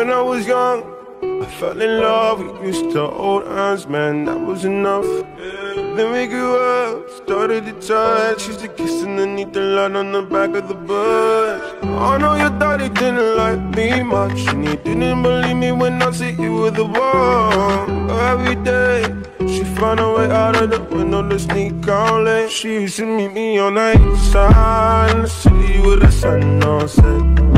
When I was young, I fell in love. We used to hold hands, man, that was enough. Then we grew up, started to touch. Used to kiss underneath the light on the back of the bus. I know your daddy didn't like me much, and he didn't believe me when I said you were the one. Every day, she found a way out of the window to sneak out late. She used to meet me on the east in the city with the sun on set.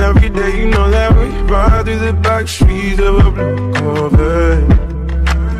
And every day, you know that we ride through the back streets of a blue Corvette.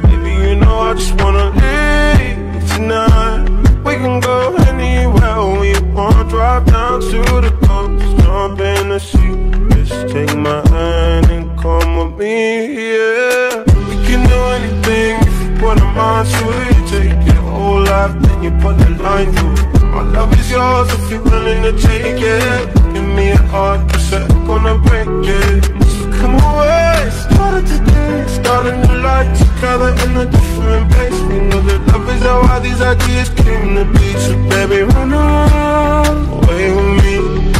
Baby, you know I just wanna leave tonight. We can go anywhere we want. Drive down to the coast, jump in the sea. Just take my hand and come with me, yeah. We can do anything if you put a mind to it. Take your whole life, then you put the line through. My love is yours if you're willing to take it. Give me a heart, cause I'm gonna break it. So come away, start it today. Start a new life together in a different place. We know that love is how all these ideas came to be. So baby, run away with me.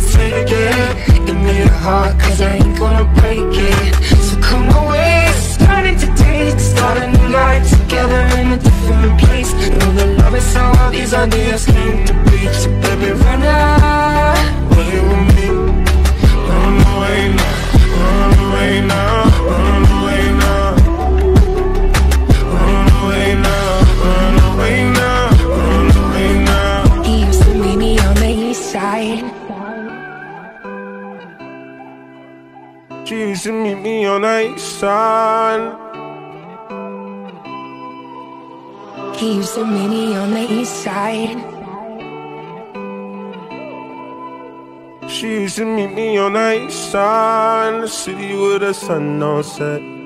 to take it. Give me your heart, cause I ain't gonna break it. So come away, starting today. Start a new life together in a different place. Know that love is all these ideas came to She used to meet me on the east side. He used to meet me on the east side. She used to meet me on the east side the city with the sun on set.